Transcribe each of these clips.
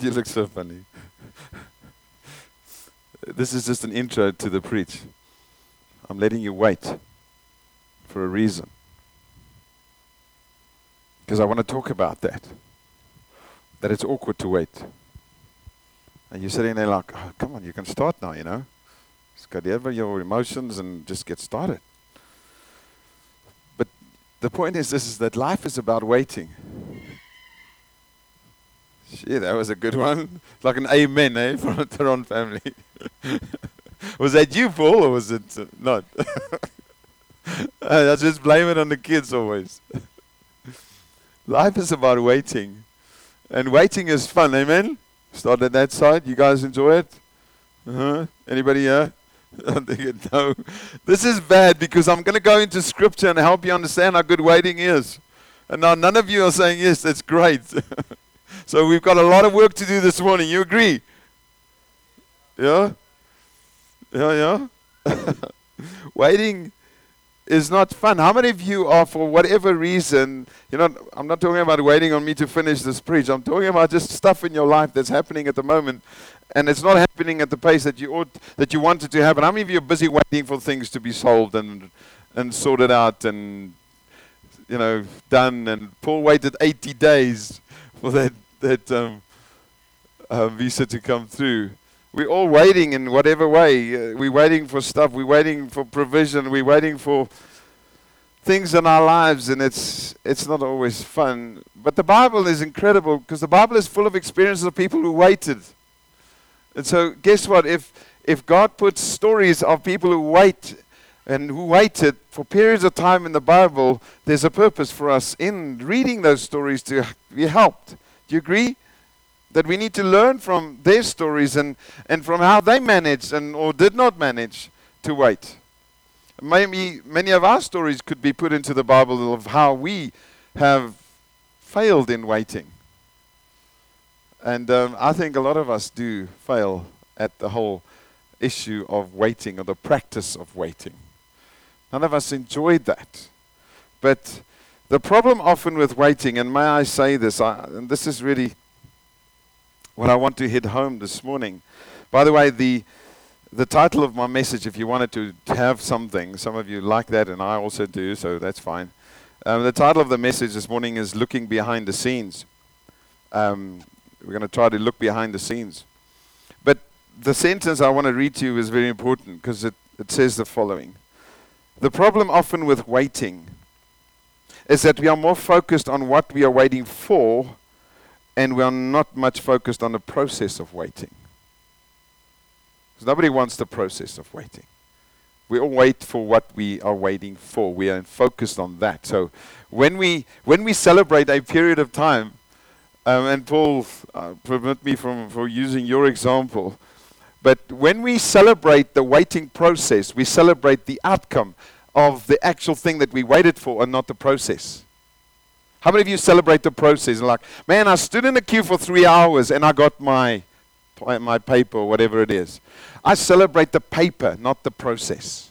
you look so funny. this is just an intro to the preach. I'm letting you wait for a reason. Because I want to talk about that. That it's awkward to wait. And you're sitting there like, oh, come on, you can start now, you know. Just get over your emotions and just get started. But the point is this is that life is about waiting. Gee, that was a good one. Like an amen, eh, from the Theron family. was that you, Paul, or was it uh, not? I just blame it on the kids always. Life is about waiting. And waiting is fun, amen? Start at that side. You guys enjoy it? Uh-huh. Anybody here? no. This is bad because I'm going to go into scripture and help you understand how good waiting is. And now none of you are saying, yes, that's great. So we've got a lot of work to do this morning. You agree? Yeah? Yeah, yeah? waiting is not fun. How many of you are, for whatever reason, you know, I'm not talking about waiting on me to finish this preach. I'm talking about just stuff in your life that's happening at the moment, and it's not happening at the pace that you ought, that you wanted to happen. How many of you are busy waiting for things to be solved and and sorted out and you know done? And Paul waited 80 days for that that um, uh, visa to come through. We're all waiting in whatever way. Uh, we're waiting for stuff. We're waiting for provision. We're waiting for things in our lives, and it's it's not always fun. But the Bible is incredible because the Bible is full of experiences of people who waited. And so, guess what? If if God puts stories of people who wait and who waited for periods of time in the Bible, there's a purpose for us in reading those stories to be helped. Do you agree? that we need to learn from their stories and, and from how they managed and or did not manage to wait. Maybe many of our stories could be put into the Bible of how we have failed in waiting. And um, I think a lot of us do fail at the whole issue of waiting or the practice of waiting. None of us enjoyed that. But the problem often with waiting, and may I say this, I, and this is really what I want to hit home this morning. By the way, the the title of my message, if you wanted to have something, some of you like that, and I also do, so that's fine. Um, the title of the message this morning is Looking Behind the Scenes. Um, we're going to try to look behind the scenes. But the sentence I want to read to you is very important because it, it says the following The problem often with waiting is that we are more focused on what we are waiting for and we are not much focused on the process of waiting. Because nobody wants the process of waiting. We all wait for what we are waiting for. We are focused on that. So when we when we celebrate a period of time, um, and Paul, uh, permit me from for using your example, but when we celebrate the waiting process, we celebrate the outcome of the actual thing that we waited for, and not the process. How many of you celebrate the process? Like, man, I stood in the queue for three hours and I got my, my paper or whatever it is. I celebrate the paper, not the process.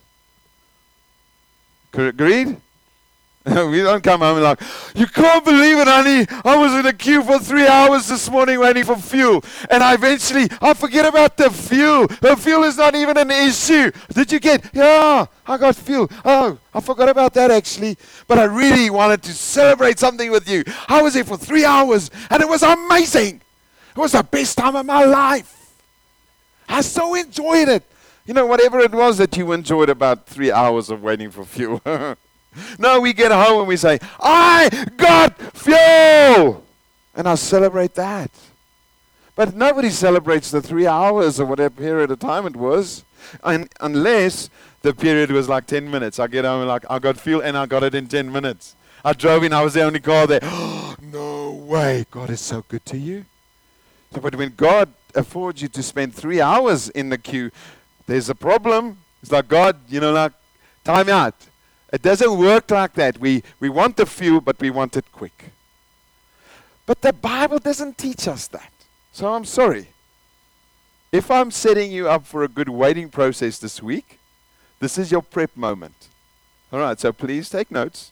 Agreed? we don't come home like, you can't believe it, honey. I was in a queue for three hours this morning waiting for fuel. And I eventually, I forget about the fuel. The fuel is not even an issue. Did you get, yeah, I got fuel. Oh, I forgot about that actually. But I really wanted to celebrate something with you. I was here for three hours and it was amazing. It was the best time of my life. I so enjoyed it. You know, whatever it was that you enjoyed about three hours of waiting for fuel. No, we get home and we say, I got fuel! And I celebrate that. But nobody celebrates the three hours or whatever period of time it was, and unless the period was like 10 minutes. I get home and like, I got fuel and I got it in 10 minutes. I drove in, I was the only car there. No way. God is so good to you. But when God affords you to spend three hours in the queue, there's a problem. It's like, God, you know, like, time out. It doesn't work like that. We, we want the few, but we want it quick. But the Bible doesn't teach us that. So I'm sorry. If I'm setting you up for a good waiting process this week, this is your prep moment. All right, so please take notes.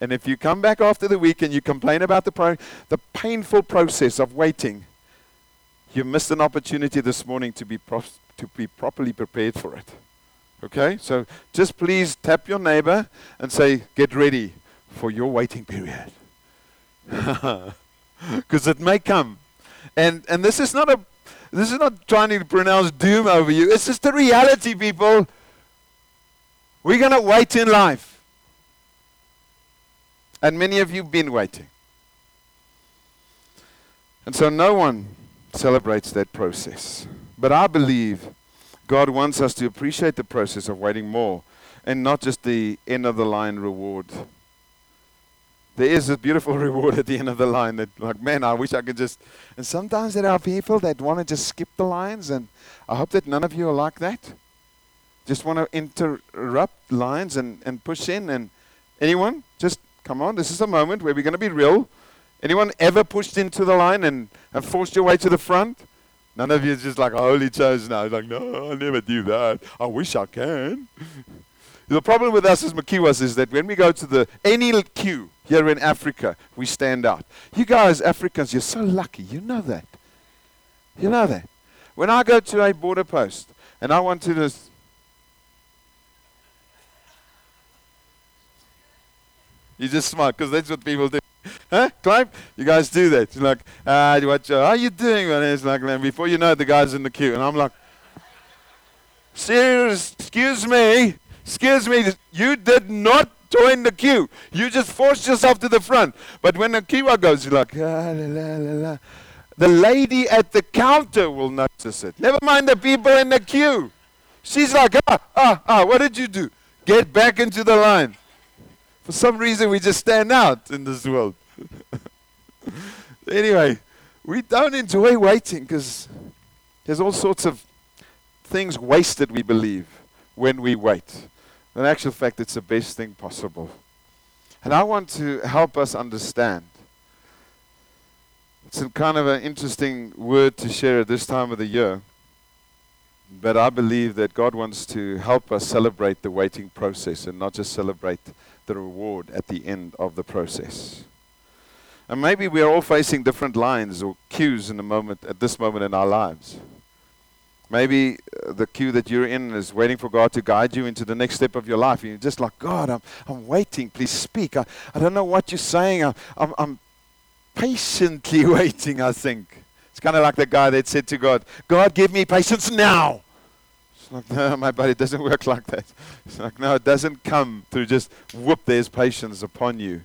And if you come back after the week and you complain about the, pro- the painful process of waiting, you missed an opportunity this morning to be, pro- to be properly prepared for it. Okay? So just please tap your neighbor and say, get ready for your waiting period. Because it may come. And, and this is not a this is not trying to pronounce doom over you. It's just the reality, people. We're to wait in life. And many of you have been waiting. And so no one celebrates that process. But I believe God wants us to appreciate the process of waiting more and not just the end of the line reward. There is a beautiful reward at the end of the line that, like, man, I wish I could just. And sometimes there are people that want to just skip the lines, and I hope that none of you are like that. Just want to interrupt lines and, and push in. And anyone, just come on, this is a moment where we're going to be real. Anyone ever pushed into the line and, and forced your way to the front? None of you is just like holy chose now. It's like, no, I never do that. I wish I can. the problem with us as Makiwas is that when we go to the any queue here in Africa, we stand out. You guys, Africans, you're so lucky. You know that. You know that. When I go to a border post and I want to just You just smile because that's what people do. Huh? Climb? You guys do that. You're like, ah, what, uh, how are you doing? And it's like, man, before you know it, the guy's in the queue. And I'm like, serious, excuse me, excuse me, you did not join the queue. You just forced yourself to the front. But when the queue goes, you're like, ah, la, la, la, la. The lady at the counter will notice it. Never mind the people in the queue. She's like, ah, ah, ah, what did you do? Get back into the line. For some reason, we just stand out in this world. anyway, we don't enjoy waiting because there's all sorts of things wasted, we believe, when we wait. In actual fact, it's the best thing possible. And I want to help us understand. It's a kind of an interesting word to share at this time of the year. But I believe that God wants to help us celebrate the waiting process and not just celebrate the reward at the end of the process. And maybe we are all facing different lines or queues in the moment at this moment in our lives. Maybe uh, the queue that you're in is waiting for God to guide you into the next step of your life. You're just like, God, I'm, I'm waiting. Please speak. I, I don't know what you're saying. I, I'm, I'm patiently waiting, I think. It's kind of like the guy that said to God, God, give me patience now. It's like, no, my buddy, it doesn't work like that. It's like, no, it doesn't come through just whoop, there's patience upon you.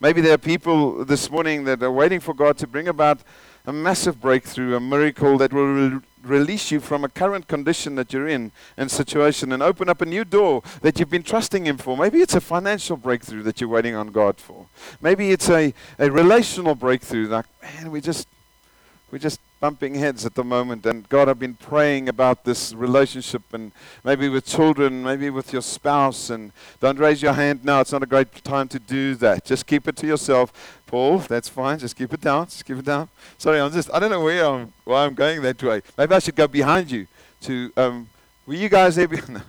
Maybe there are people this morning that are waiting for God to bring about a massive breakthrough, a miracle that will re- release you from a current condition that you're in and situation and open up a new door that you've been trusting Him for. Maybe it's a financial breakthrough that you're waiting on God for. Maybe it's a, a relational breakthrough. Like, man, we just we just bumping heads at the moment. And God, I've been praying about this relationship and maybe with children, maybe with your spouse. And don't raise your hand now. It's not a great time to do that. Just keep it to yourself. Paul, that's fine. Just keep it down. Just keep it down. Sorry, I'm just, I don't know where I'm, why I'm going that way. Maybe I should go behind you to, um, were you guys there? no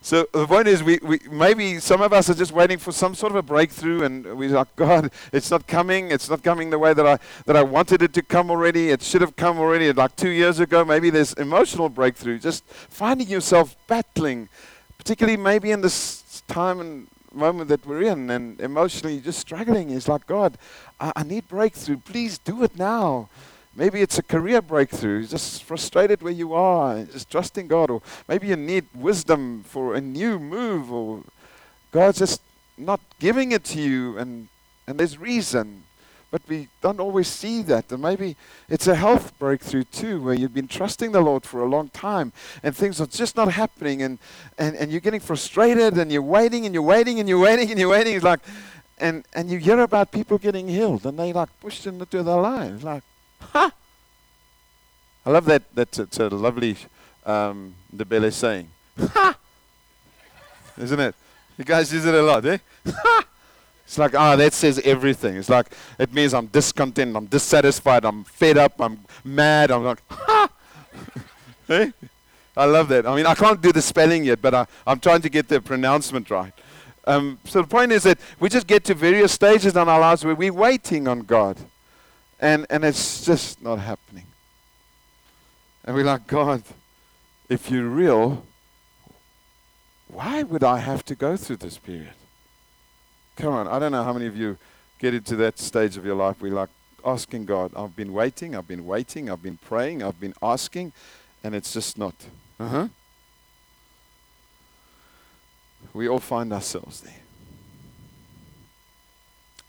so the point is, we, we maybe some of us are just waiting for some sort of a breakthrough, and we're like, God, it's not coming. It's not coming the way that I that I wanted it to come already. It should have come already, like two years ago. Maybe there's emotional breakthrough. Just finding yourself battling, particularly maybe in this time and moment that we're in, and emotionally just struggling. It's like, God, I, I need breakthrough. Please do it now. Maybe it's a career breakthrough, You're just frustrated where you are, just trusting God, or maybe you need wisdom for a new move, or God's just not giving it to you, and, and there's reason. But we don't always see that. And maybe it's a health breakthrough too, where you've been trusting the Lord for a long time and things are just not happening and, and, and you're getting frustrated and you're waiting and you're waiting and you're waiting and you're waiting. It's like and, and you hear about people getting healed and they like pushed into their lives. Like, Ha! I love that. That's it's a lovely um, Ndebele saying. Ha! Isn't it? You guys use it a lot, eh? Ha! It's like, ah, oh, that says everything. It's like, it means I'm discontent, I'm dissatisfied, I'm fed up, I'm mad. I'm like, ha! eh? I love that. I mean, I can't do the spelling yet, but I, I'm trying to get the pronouncement right. Um, so the point is that we just get to various stages in our lives where we're waiting on God. And, and it's just not happening. And we're like, God, if you're real, why would I have to go through this period? Come on, I don't know how many of you get into that stage of your life where you're like asking God, I've been waiting, I've been waiting, I've been praying, I've been asking, and it's just not. Uh huh. We all find ourselves there.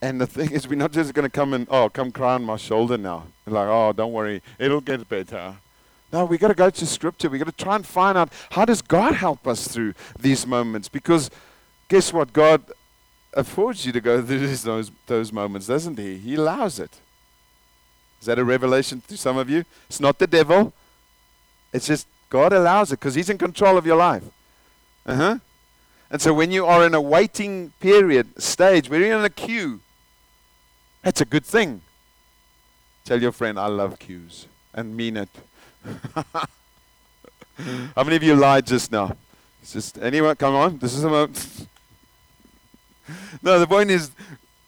And the thing is, we're not just going to come and, oh, come cry on my shoulder now. Like, oh, don't worry, it'll get better. No, we got to go to Scripture. we got to try and find out how does God help us through these moments? Because guess what? God affords you to go through those, those moments, doesn't He? He allows it. Is that a revelation to some of you? It's not the devil. It's just God allows it because He's in control of your life. Uh huh. And so when you are in a waiting period stage, you're in a queue, that's a good thing. Tell your friend, I love queues and mean it. How many of you lied just now? It's just anyone, come on. This is a moment. no, the point is,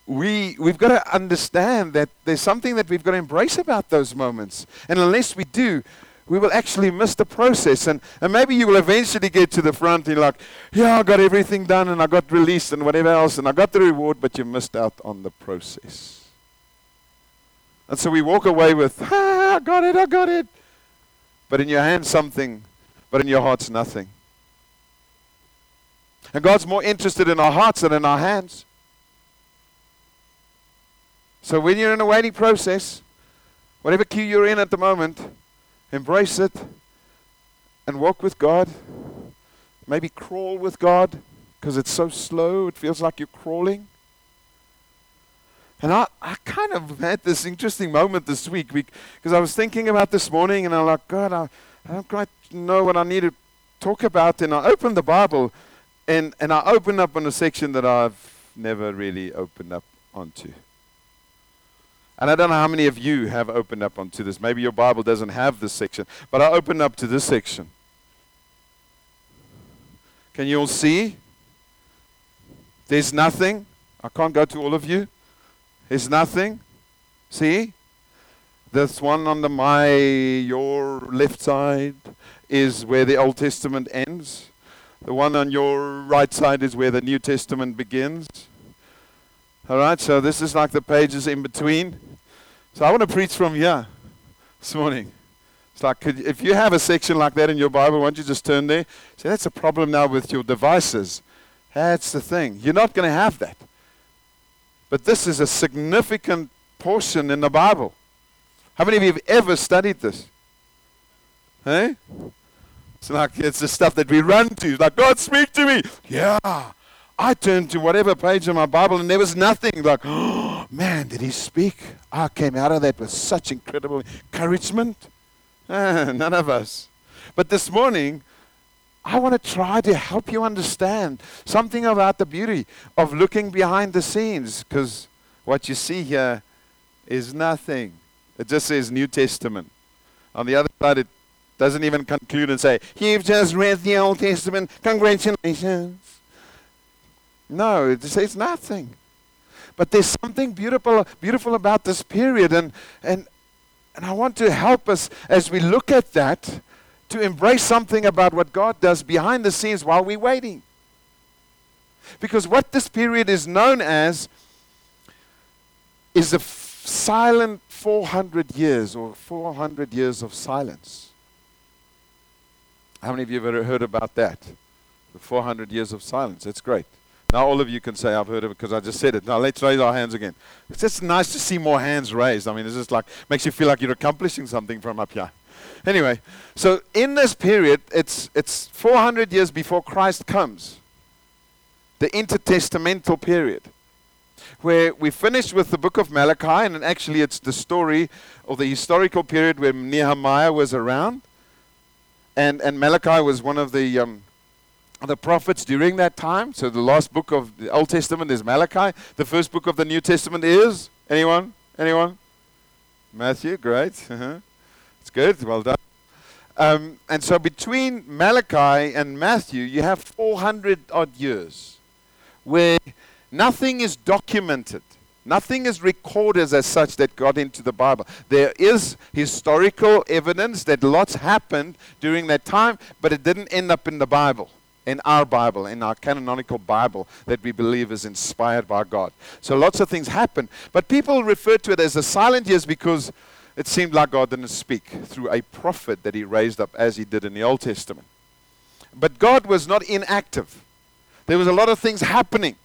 we we've got to understand that there's something that we've got to embrace about those moments, and unless we do, we will actually miss the process. And, and maybe you will eventually get to the front and like, yeah, I got everything done and I got released and whatever else and I got the reward, but you missed out on the process. And so we walk away with, ah, I got it, I got it. But in your hand, something, but in your heart's nothing. And God's more interested in our hearts than in our hands. So when you're in a waiting process, whatever queue you're in at the moment, embrace it and walk with God. Maybe crawl with God because it's so slow, it feels like you're crawling. And I, I kind of had this interesting moment this week because I was thinking about this morning and I'm like, God, I, I don't quite know what I need to talk about. And I opened the Bible and, and I opened up on a section that I've never really opened up onto. And I don't know how many of you have opened up onto this. Maybe your Bible doesn't have this section, but I opened up to this section. Can you all see? There's nothing. I can't go to all of you. There's nothing. See? This one on the my your left side is where the Old Testament ends. The one on your right side is where the New Testament begins. All right, so this is like the pages in between. So I want to preach from here this morning. It's like could, if you have a section like that in your Bible, why don't you just turn there? See, that's a problem now with your devices. That's the thing. You're not going to have that. But this is a significant portion in the Bible. How many of you have ever studied this? Hey? It's like it's the stuff that we run to. It's like, God, speak to me. Yeah. I turned to whatever page in my Bible and there was nothing. Like, oh, man, did he speak? I came out of that with such incredible encouragement. Ah, none of us. But this morning, I want to try to help you understand something about the beauty of looking behind the scenes because what you see here is nothing. It just says New Testament. On the other side, it doesn't even conclude and say, You've just read the Old Testament. Congratulations. No, it says nothing. But there's something beautiful, beautiful about this period, and, and, and I want to help us as we look at that to embrace something about what God does behind the scenes while we're waiting. Because what this period is known as is a f- silent 400 years or 400 years of silence. How many of you have heard about that? The 400 years of silence. That's great. Now all of you can say, I've heard of it because I just said it. Now let's raise our hands again. It's just nice to see more hands raised. I mean, it's just like, makes you feel like you're accomplishing something from up here. Anyway, so in this period, it's, it's 400 years before Christ comes, the intertestamental period, where we finish with the book of Malachi, and actually it's the story of the historical period where Nehemiah was around. And, and Malachi was one of the um, the prophets during that time. So the last book of the Old Testament is Malachi. The first book of the New Testament is anyone? Anyone? Matthew. Great. Uh-huh. It's good. Well done. Um, and so between Malachi and Matthew, you have 400 odd years where nothing is documented. Nothing is recorded as such that got into the Bible. There is historical evidence that lots happened during that time, but it didn't end up in the Bible, in our Bible, in our canonical Bible that we believe is inspired by God. So lots of things happened. But people refer to it as the silent years because it seemed like God didn't speak through a prophet that he raised up as he did in the Old Testament. But God was not inactive. There was a lot of things happening.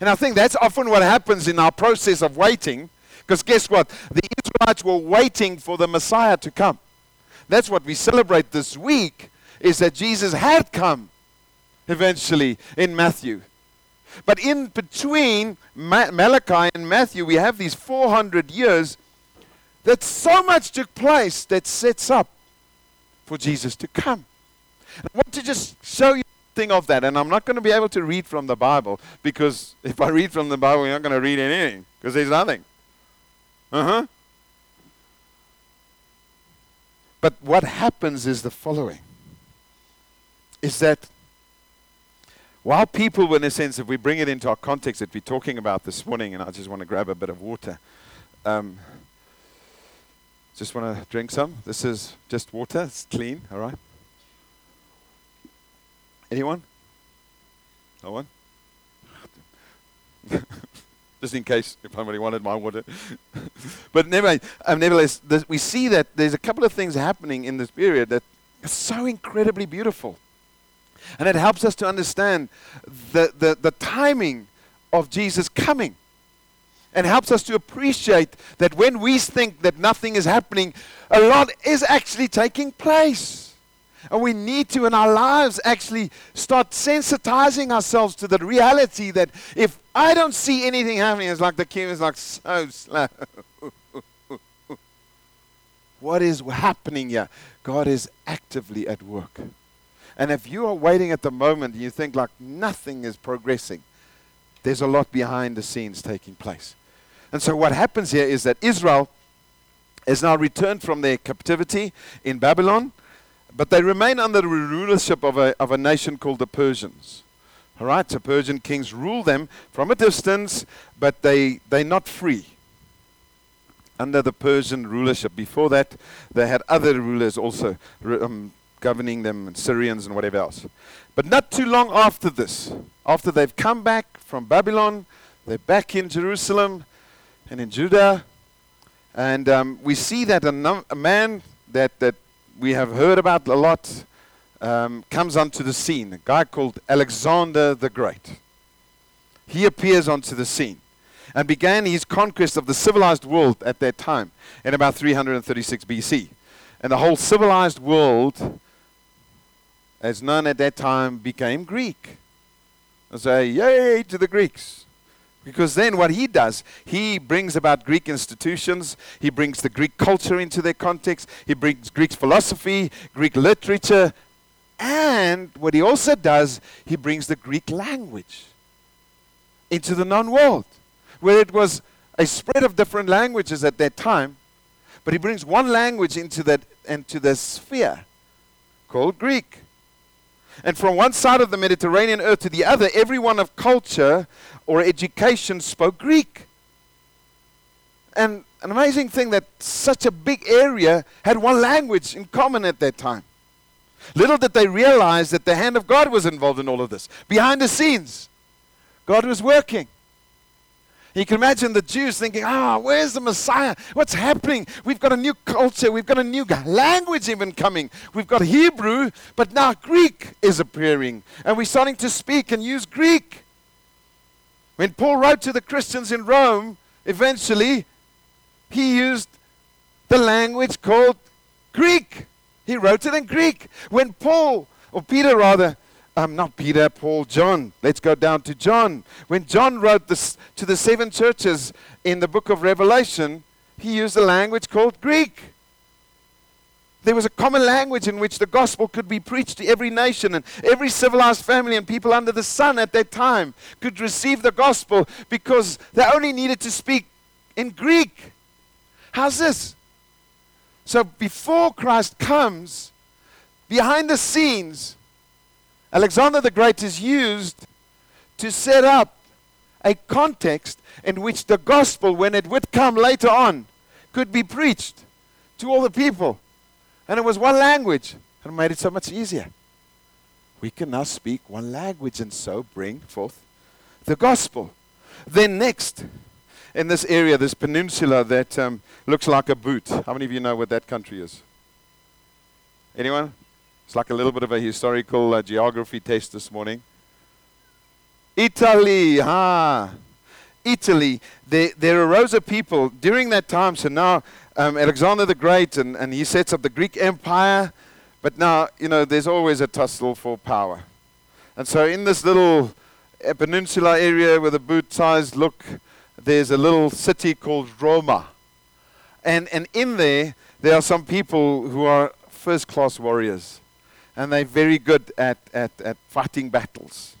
And I think that's often what happens in our process of waiting. Because guess what? The Israelites were waiting for the Messiah to come. That's what we celebrate this week, is that Jesus had come eventually in Matthew. But in between Malachi and Matthew, we have these 400 years that so much took place that sets up for Jesus to come. I want to just show you something of that, and I'm not going to be able to read from the Bible because if I read from the Bible, you're not going to read anything because there's nothing. Uh huh. But what happens is the following is that while people, in a sense, if we bring it into our context that we're talking about this morning, and I just want to grab a bit of water. Um, just want to drink some. This is just water. It's clean, all right? Anyone? No one? just in case if somebody wanted my water. but anyway, um, nevertheless, we see that there's a couple of things happening in this period that are so incredibly beautiful. And it helps us to understand the, the, the timing of Jesus coming and helps us to appreciate that when we think that nothing is happening, a lot is actually taking place. And we need to, in our lives, actually start sensitizing ourselves to the reality that if I don't see anything happening, it's like the queue is like so slow. what is happening here? God is actively at work. And if you are waiting at the moment and you think like nothing is progressing, there's a lot behind the scenes taking place. And so what happens here is that Israel is now returned from their captivity in Babylon, but they remain under the rulership of a, of a nation called the Persians. All right, so Persian kings rule them from a distance, but they, they're not free under the Persian rulership. Before that, they had other rulers also um, governing them, and Syrians and whatever else. But not too long after this, after they've come back from Babylon, they're back in Jerusalem, and in Judah. And um, we see that a, num- a, man that, that we have heard about a lot um, comes onto the scene, a guy called Alexander the Great. He appears onto the scene and began his conquest of the civilized world at that time in about 336 BC. And the whole civilized world, as known at that time, became Greek. I say, yay to the Greeks. Because then what he does, he brings about Greek institutions, he brings the Greek culture into their context, he brings Greek philosophy, Greek literature, and what he also does, he brings the Greek language into the known world, where it was a spread of different languages at that time, but he brings one language into that into the sphere called Greek. And from one side of the Mediterranean earth to the other, everyone of culture or education spoke Greek. And an amazing thing that such a big area had one language in common at that time. Little did they realize that the hand of God was involved in all of this. Behind the scenes, God was working. You can imagine the Jews thinking, ah, oh, where's the Messiah? What's happening? We've got a new culture. We've got a new language even coming. We've got Hebrew, but now Greek is appearing. And we're starting to speak and use Greek. When Paul wrote to the Christians in Rome, eventually, he used the language called Greek. He wrote it in Greek. When Paul, or Peter rather, um, not Peter, Paul, John. Let's go down to John. When John wrote this to the seven churches in the book of Revelation, he used a language called Greek. There was a common language in which the gospel could be preached to every nation and every civilized family and people under the sun at that time could receive the gospel because they only needed to speak in Greek. How's this? So before Christ comes, behind the scenes, Alexander the Great is used to set up a context in which the gospel, when it would come later on, could be preached to all the people. And it was one language, and made it so much easier. We can now speak one language and so bring forth the gospel. Then, next, in this area, this peninsula that um, looks like a boot. How many of you know what that country is? Anyone? It's like a little bit of a historical uh, geography test this morning. Italy, ah. Italy, there, there arose a people during that time. So now um, Alexander the Great, and, and he sets up the Greek Empire. But now, you know, there's always a tussle for power. And so in this little uh, peninsula area with a boot-sized look, there's a little city called Roma. And, and in there, there are some people who are first-class warriors. And they're very good at, at, at fighting battles.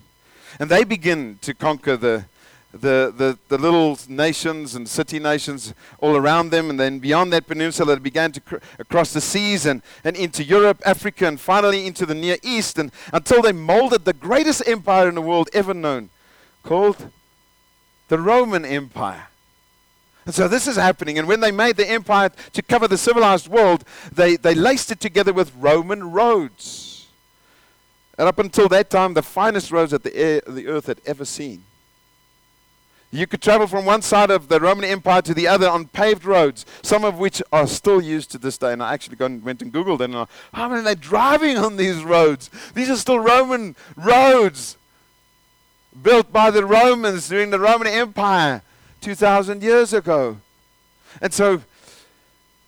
And they begin to conquer the, the, the, the little nations and city nations all around them. And then beyond that peninsula, they began to cr- across the seas and, and into Europe, Africa, and finally into the Near East. And until they molded the greatest empire in the world ever known, called the Roman Empire. And so this is happening. And when they made the empire to cover the civilized world, they, they laced it together with Roman roads. And up until that time, the finest roads that the, air, the earth had ever seen. You could travel from one side of the Roman Empire to the other on paved roads, some of which are still used to this day. And I actually went and Googled and uh, how many are they driving on these roads? These are still Roman roads built by the Romans during the Roman Empire 2,000 years ago. And so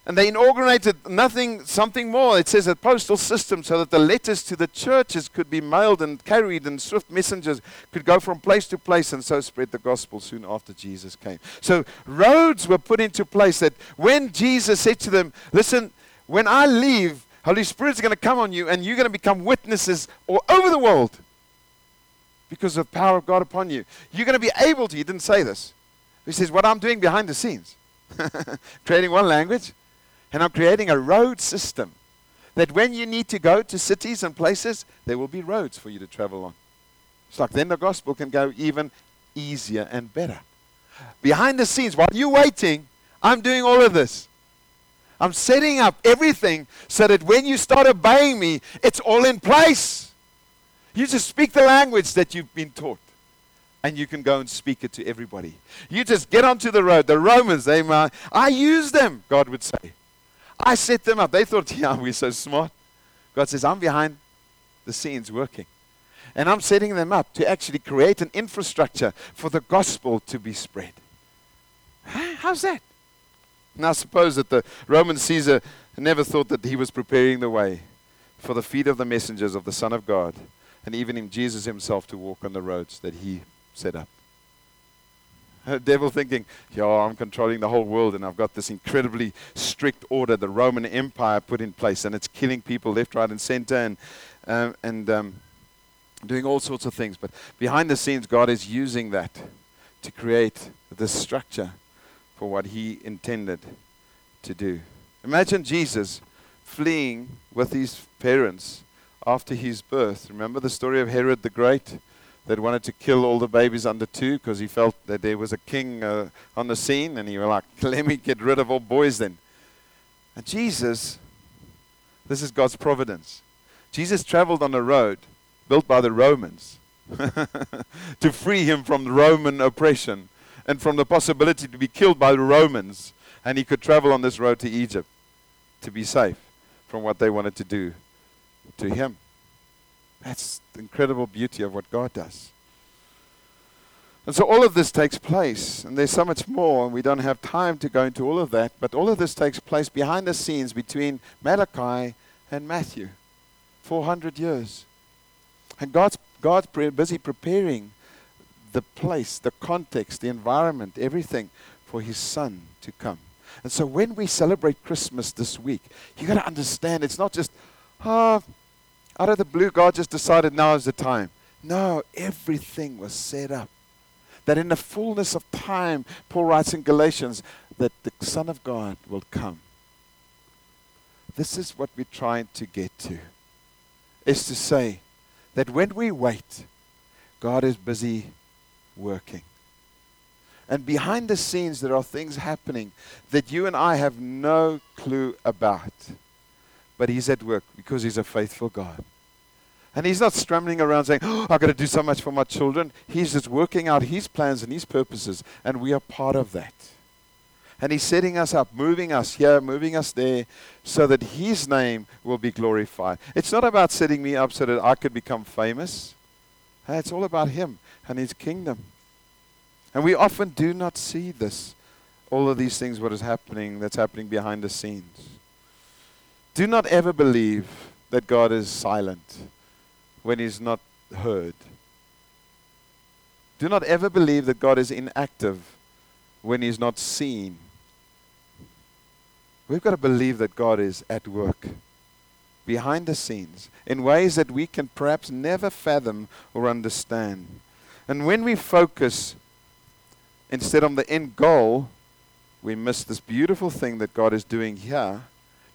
and they inaugurated nothing, something more. It says a postal system so that the letters to the churches could be mailed and carried, and swift messengers could go from place to place and so spread the gospel soon after Jesus came. So roads were put into place that when Jesus said to them, Listen, when I leave, Holy Spirit's going to come on you, and you're going to become witnesses all over the world because of the power of God upon you. You're going to be able to, he didn't say this. He says, What I'm doing behind the scenes, creating one language and I'm creating a road system that when you need to go to cities and places, there will be roads for you to travel on. It's like then the gospel can go even easier and better. Behind the scenes, while you're waiting, I'm doing all of this. I'm setting up everything so that when you start obeying me, it's all in place. You just speak the language that you've been taught and you can go and speak it to everybody. You just get onto the road. The Romans, they, I use them, God would say. I set them up. They thought, yeah, we're so smart. God says, I'm behind the scenes working. And I'm setting them up to actually create an infrastructure for the gospel to be spread. How's that? Now, suppose that the Roman Caesar never thought that he was preparing the way for the feet of the messengers of the Son of God, and even in Jesus himself to walk on the roads that he set up. The devil thinking, yo, I'm controlling the whole world and I've got this incredibly strict order the Roman Empire put in place and it's killing people left, right, and center and, um, and um, doing all sorts of things. But behind the scenes, God is using that to create this structure for what He intended to do. Imagine Jesus fleeing with his parents after his birth. Remember the story of Herod the Great? That wanted to kill all the babies under two because he felt that there was a king uh, on the scene, and he was like, "Let me get rid of all boys then." And Jesus, this is God's providence. Jesus traveled on a road built by the Romans to free him from Roman oppression and from the possibility to be killed by the Romans, and he could travel on this road to Egypt to be safe from what they wanted to do to him. That's incredible beauty of what God does. And so all of this takes place, and there's so much more, and we don't have time to go into all of that, but all of this takes place behind the scenes between Malachi and Matthew. 400 years. And God's, God's busy preparing the place, the context, the environment, everything for His Son to come. And so when we celebrate Christmas this week, you've got to understand it's not just, oh, out of the blue, God just decided now is the time. No, everything was set up. That in the fullness of time, Paul writes in Galatians, that the Son of God will come. This is what we're trying to get to. Is to say that when we wait, God is busy working. And behind the scenes, there are things happening that you and I have no clue about. But He's at work because He's a faithful God. And He's not scrambling around saying, oh, I've got to do so much for my children. He's just working out His plans and His purposes, and we are part of that. And He's setting us up, moving us here, moving us there, so that His name will be glorified. It's not about setting me up so that I could become famous. It's all about Him and His kingdom. And we often do not see this, all of these things, what is happening, that's happening behind the scenes. Do not ever believe that God is silent when He's not heard. Do not ever believe that God is inactive when He's not seen. We've got to believe that God is at work behind the scenes in ways that we can perhaps never fathom or understand. And when we focus instead on the end goal, we miss this beautiful thing that God is doing here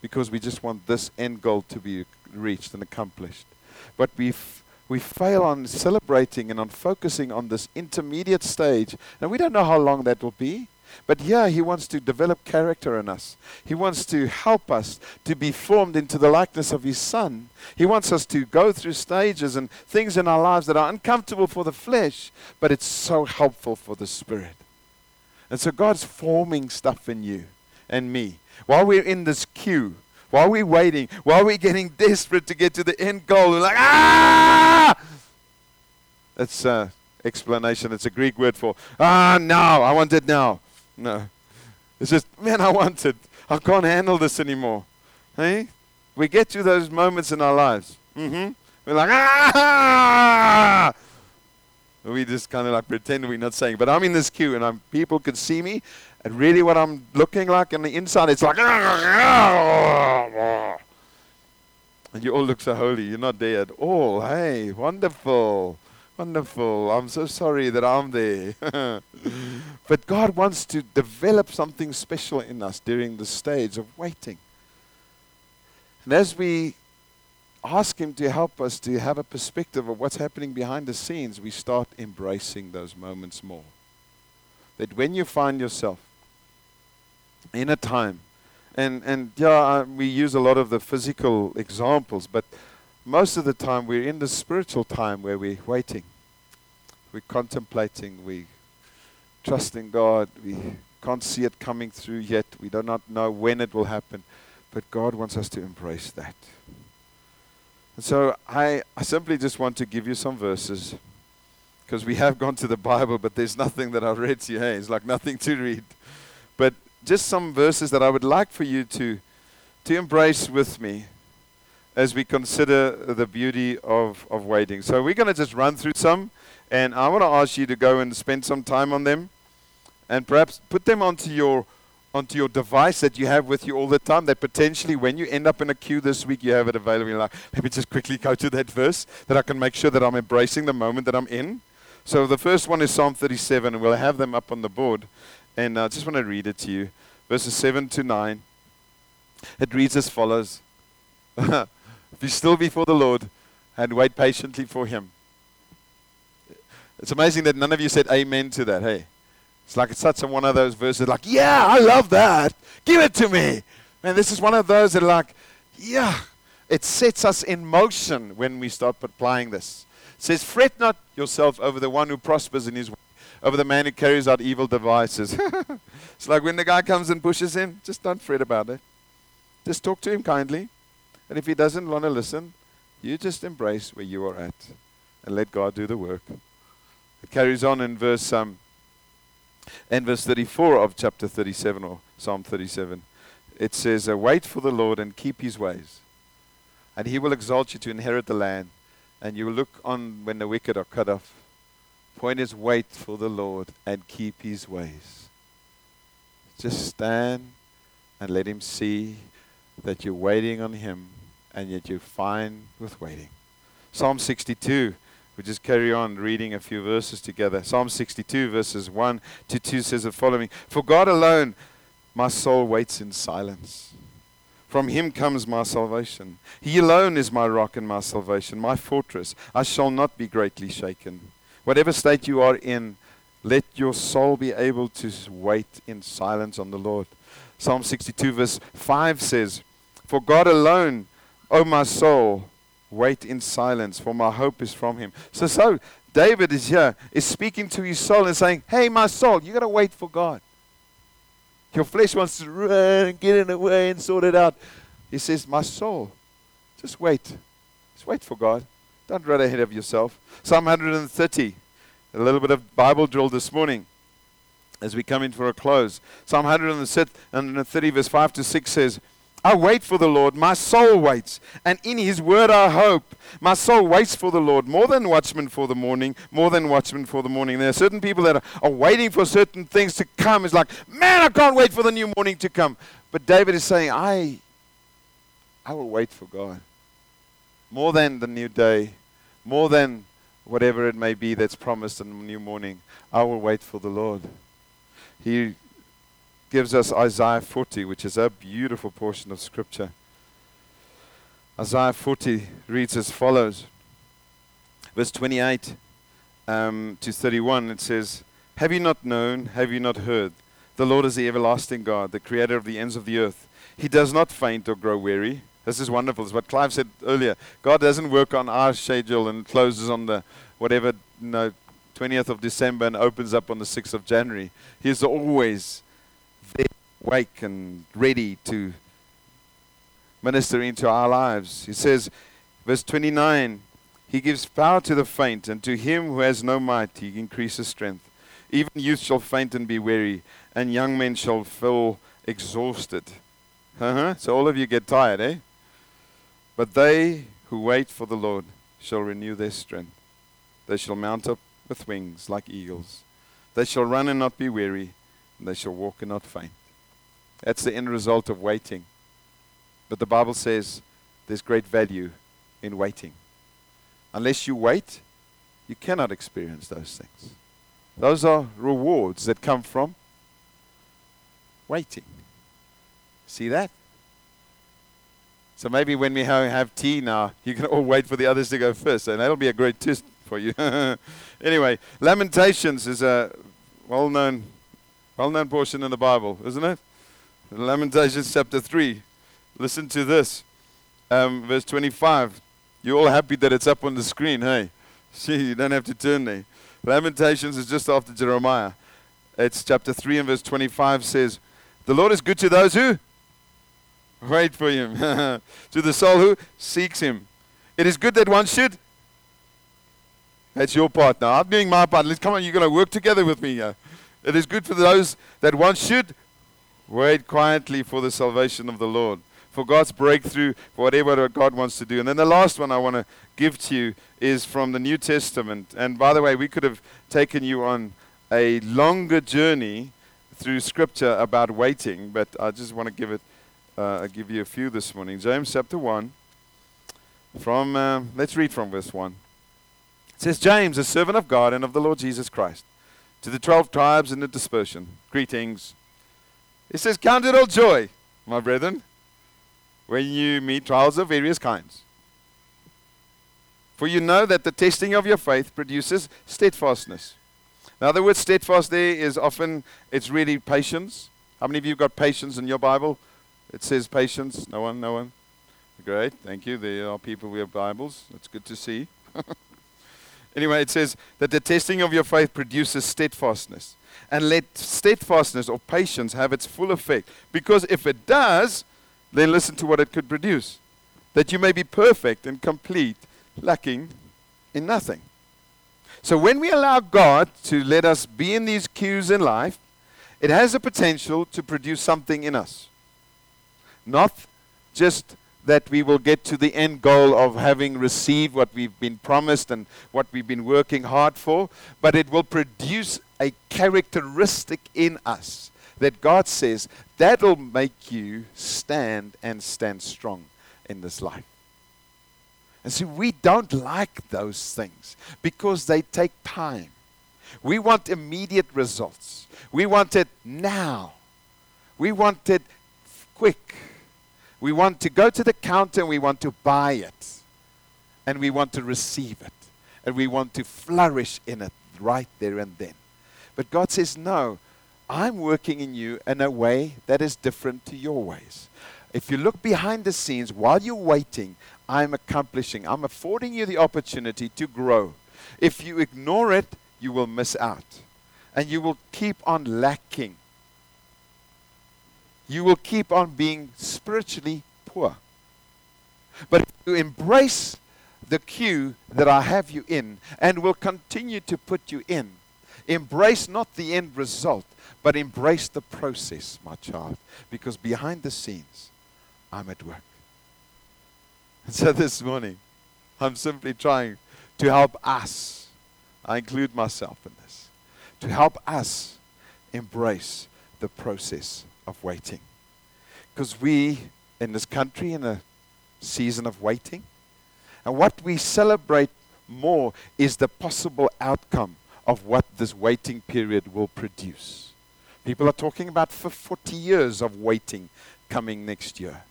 because we just want this end goal to be reached and accomplished. But we we fail on celebrating and on focusing on this intermediate stage, and we don't know how long that will be. But yeah, He wants to develop character in us. He wants to help us to be formed into the likeness of His Son. He wants us to go through stages and things in our lives that are uncomfortable for the flesh, but it's so helpful for the Spirit. And so God's forming stuff in you and me while we're in this queue, while we're waiting, while we're getting desperate to get to the end goal. We're like, ah! That's an explanation. It's a Greek word for, ah, now. I want it now. No. It's just, man, I want it. I can't handle this anymore. Hey? We get to those moments in our lives. Mm-hmm. We're like, ah! We just kind of like pretend we're not saying, but I'm in this queue and I'm, people can see me, and really what I'm looking like on the inside, it's like, and you all look so holy. You're not there at all. Hey, wonderful. Wonderful. I'm so sorry that I'm there. but God wants to develop something special in us during the stage of waiting. And as we ask Him to help us to have a perspective of what's happening behind the scenes, we start embracing those moments more. That when you find yourself in a time, and, and yeah, we use a lot of the physical examples, but most of the time we're in the spiritual time where we're waiting, we're contemplating, we're trusting God, we can't see it coming through yet, we do not know when it will happen, but God wants us to embrace that. And so I, I simply just want to give you some verses because we have gone to the Bible, but there's nothing that I've read to you. Hey, it's like nothing to read. Just some verses that I would like for you to, to embrace with me as we consider the beauty of, of waiting. So we're going to just run through some, and I want to ask you to go and spend some time on them, and perhaps put them onto your onto your device that you have with you all the time. That potentially, when you end up in a queue this week, you have it available. You're like, let me just quickly go to that verse that I can make sure that I'm embracing the moment that I'm in. So the first one is Psalm 37, and we'll have them up on the board. And I just want to read it to you, verses 7 to 9. It reads as follows. Be still before the Lord and wait patiently for him. It's amazing that none of you said amen to that, hey? It's like it's such a, one of those verses like, yeah, I love that. Give it to me. Man, this is one of those that like, yeah, it sets us in motion when we start applying this. It says, fret not yourself over the one who prospers in his way, over the man who carries out evil devices. it's like when the guy comes and pushes in, just don't fret about it. Just talk to him kindly. And if he doesn't want to listen, you just embrace where you are at and let God do the work. It carries on in verse um, in verse 34 of chapter 37 or Psalm 37. It says, uh, "Wait for the Lord and keep His ways, and He will exalt you to inherit the land, and you will look on when the wicked are cut off." Point is, wait for the Lord and keep His ways. Just stand and let Him see that you're waiting on Him and yet you're fine with waiting. Psalm 62. We just carry on reading a few verses together. Psalm 62, verses 1 to 2 says the following For God alone my soul waits in silence. From him comes my salvation. He alone is my rock and my salvation, my fortress. I shall not be greatly shaken. Whatever state you are in, Let your soul be able to wait in silence on the Lord. Psalm 62, verse 5 says, For God alone, O my soul, wait in silence, for my hope is from him. So, so David is here, is speaking to his soul and saying, Hey, my soul, you got to wait for God. Your flesh wants to run and get in the way and sort it out. He says, My soul, just wait. Just wait for God. Don't run ahead of yourself. Psalm 130 a little bit of Bible drill this morning as we come in for a close. Psalm 130, verse 5 to 6 says, I wait for the Lord, my soul waits, and in his word I hope. My soul waits for the Lord more than watchmen for the morning, more than watchmen for the morning. There are certain people that are, are waiting for certain things to come. It's like, man, I can't wait for the new morning to come. But David is saying, I, I will wait for God. More than the new day, more than whatever it may be that's promised in the new morning, I will wait for the Lord. He gives us Isaiah 40, which is a beautiful portion of Scripture. Isaiah 40 reads as follows Verse 28 um, to 31, it says, Have you not known, have you not heard? The Lord is the everlasting God, the creator of the ends of the earth. He does not faint or grow weary. This is wonderful. It's what Clive said earlier. God doesn't work on our schedule and closes on the whatever you know, 20th of December and opens up on the 6th of January. He is always there, awake and ready to minister into our lives. He says, verse 29, He gives power to the faint, and to him who has no might, He increases strength. Even youth shall faint and be weary, and young men shall feel exhausted. Uh-huh. So all of you get tired, eh? But they who wait for the Lord shall renew their strength. They shall mount up with wings like eagles. They shall run and not be weary, and they shall walk and not faint. That's the end result of waiting. But the Bible says there's great value in waiting. Unless you wait, you cannot experience those things. Those are rewards that come from waiting. See that? So maybe when we have tea now, you can all wait for the others to go first, and that'll be a great test for you. anyway, Lamentations is a well-known, well-known portion in the Bible, isn't it? Lamentations chapter three. Listen to this, um, verse 25. You're all happy that it's up on the screen, hey? See, you don't have to turn there. Lamentations is just after Jeremiah. It's chapter 3 and verse 25 says, The Lord is good to those who Wait for him. to the soul who seeks him. It is good that one should. That's your part now. I'm doing my part. Let's come on, you're to work together with me here. It is good for those that one should wait quietly for the salvation of the Lord, for God's breakthrough, for whatever God wants to do. And then the last one I want to give to you is from the New Testament. And by the way, we could have taken you on a longer journey through Scripture about waiting, but I just want to give it uh, I'll give you a few this morning. James chapter 1. From uh, let's read from verse 1. It says, James, a servant of God and of the Lord Jesus Christ, to the twelve tribes in the dispersion, greetings. It says, Count it all joy, my brethren, when you meet trials of various kinds. For you know that the testing of your faith produces steadfastness. Now, the word steadfast there is often, it's really patience. How many of you got patience in your Bible? It says patience. No one, no one. Great, thank you. There are people who have Bibles. That's good to see. anyway, it says that the testing of your faith produces steadfastness. And let steadfastness or patience have its full effect. Because if it does, then listen to what it could produce. That you may be perfect and complete, lacking in nothing. So when we allow God to let us be in these queues in life, it has the potential to produce something in us. Not just that we will get to the end goal of having received what we've been promised and what we've been working hard for, but it will produce a characteristic in us that God says that'll make you stand and stand strong in this life. And see, we don't like those things because they take time. We want immediate results. We want it now. We want it quick. We want to go to the counter and we want to buy it. And we want to receive it. And we want to flourish in it right there and then. But God says, No, I'm working in you in a way that is different to your ways. If you look behind the scenes while you're waiting, I'm accomplishing, I'm affording you the opportunity to grow. If you ignore it, you will miss out. And you will keep on lacking. You will keep on being spiritually poor. But if you embrace the queue that I have you in and will continue to put you in, embrace not the end result, but embrace the process, my child. Because behind the scenes, I'm at work. And so this morning, I'm simply trying to help us. I include myself in this. To help us embrace the process of waiting. Because we, in this country, in a season of waiting, and what we celebrate more is the possible outcome of what this waiting period will produce. People are talking about for 40 years of waiting coming next year.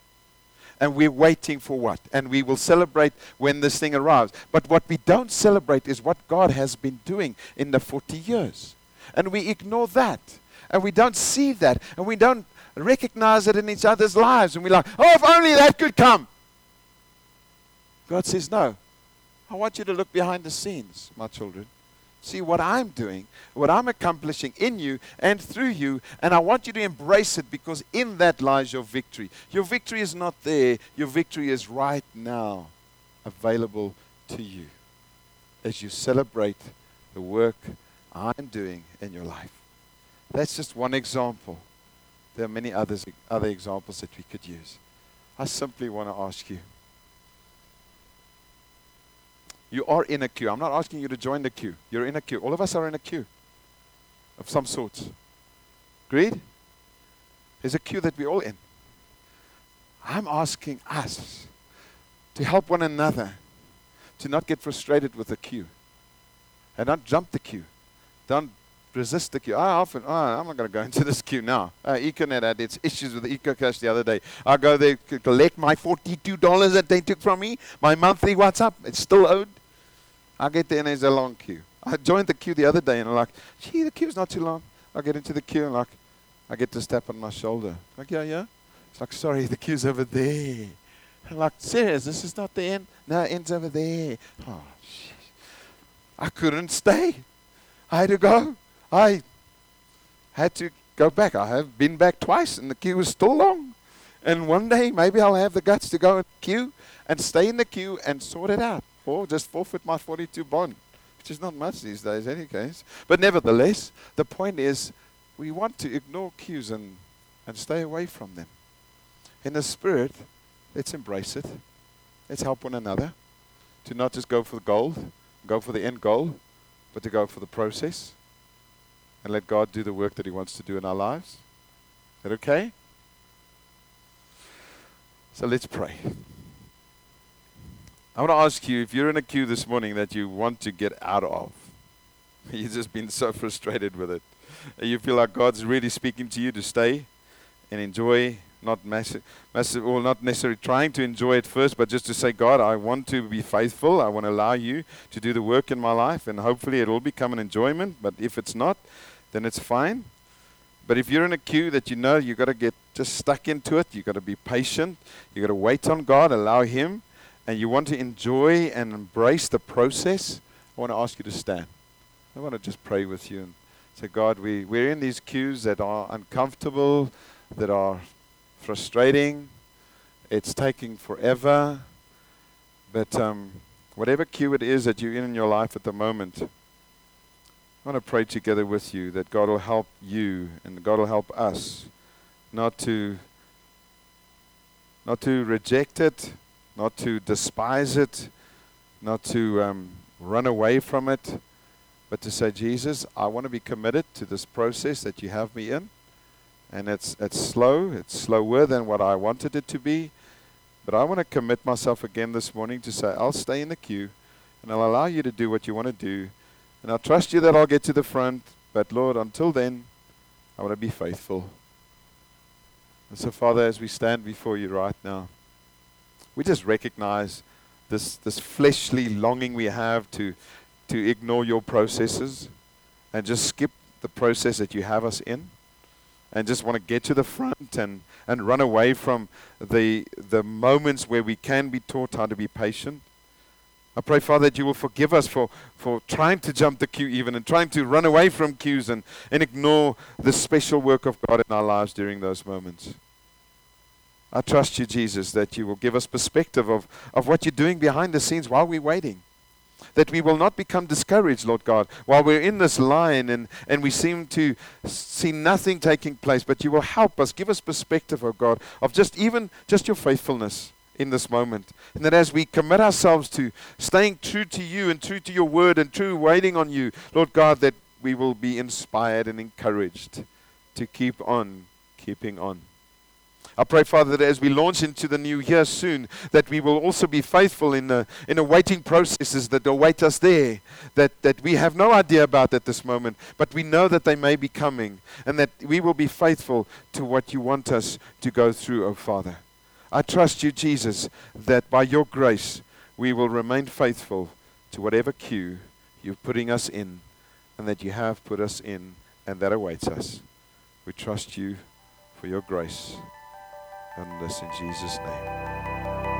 And we're waiting for what? And we will celebrate when this thing arrives. But what we don't celebrate is what God has been doing in the 40 years. And we ignore that. And we don't see that. And we don't recognize it in each other's lives. And we're like, oh, if only that could come. God says, no. I want you to look behind the scenes, my children see what I'm doing, what I'm accomplishing in you and through you. And I want you to embrace it because in that lies your victory. Your victory is not there, your victory is right now available to you as you celebrate the work I'm doing in your life. That's just one example. There are many others, other examples that we could use. I simply want to ask you you are in a queue. I'm not asking you to join the queue. You're in a queue. All of us are in a queue of some sort. Agreed? There's a queue that we're all in. I'm asking us to help one another to not get frustrated with the queue and not jump the queue. Don't resist the queue. I often, oh, I'm not going to go into this queue now. Uh, Econet had its issues with the EcoCash the other day. I go there to collect my $42 that they took from me, my monthly WhatsApp. It's still owed. I get there and there's a long queue. I joined the queue the other day and I'm like, gee, the queue's not too long. I get into the queue and like, I get this tap on my shoulder. Like, yeah, yeah. It's like, sorry, the queue's over there. I'm like, serious, this is not the end? No, it ends over there. Oh, jeez. I couldn't stay. I had to go. I had to go back. I have been back twice and the queue was still long. And one day maybe I'll have the guts to go in queue and stay in the queue and sort it out or just forfeit my 42 bond, which is not much these days, any case. But nevertheless, the point is we want to ignore queues and, and stay away from them. In the spirit, let's embrace it. Let's help one another to not just go for the goal, go for the end goal, but to go for the process and let God do the work that He wants to do in our lives. Is that okay? So let's pray. I want to ask you if you're in a queue this morning that you want to get out of, you've just been so frustrated with it, you feel like God's really speaking to you to stay and enjoy, not massive, massive, or not necessarily trying to enjoy it first, but just to say, God, I want to be faithful. I want to allow you to do the work in my life, and hopefully it will become an enjoyment. But if it's not, then it's fine. But if you're in a queue that you know you've got to get just stuck into it, you've got to be patient, you've got to wait on God, allow Him and you want to enjoy and embrace the process, I want to ask you to stand. I want to just pray with you and say, God, we, we're in these queues that are uncomfortable, that are frustrating. It's taking forever. But um, whatever queue it is that you're in in your life at the moment, I want to pray together with you that God will help you and God will help us not to not to reject it, not to despise it, not to um, run away from it, but to say, Jesus, I want to be committed to this process that you have me in. And it's, it's slow, it's slower than what I wanted it to be. But I want to commit myself again this morning to say, I'll stay in the queue and I'll allow you to do what you want to do. And I'll trust you that I'll get to the front. But Lord, until then, I want to be faithful. And so, Father, as we stand before you right now, we just recognize this, this fleshly longing we have to, to ignore your processes and just skip the process that you have us in and just want to get to the front and, and run away from the, the moments where we can be taught how to be patient. I pray, Father, that you will forgive us for, for trying to jump the queue even and trying to run away from queues and, and ignore the special work of God in our lives during those moments. I trust you, Jesus, that you will give us perspective of, of what you're doing behind the scenes while we're waiting that we will not become discouraged, Lord God, while we're in this line and, and we seem to see nothing taking place, but you will help us, give us perspective, oh God, of just even just your faithfulness in this moment. And that as we commit ourselves to staying true to you and true to your word and true waiting on you, Lord God, that we will be inspired and encouraged to keep on keeping on. I pray, Father, that as we launch into the new year soon, that we will also be faithful in the, in the waiting processes that await us there, that, that we have no idea about at this moment, but we know that they may be coming, and that we will be faithful to what you want us to go through, O oh Father. I trust you, Jesus, that by your grace we will remain faithful to whatever queue you're putting us in, and that you have put us in, and that awaits us. We trust you for your grace. And this in Jesus' name.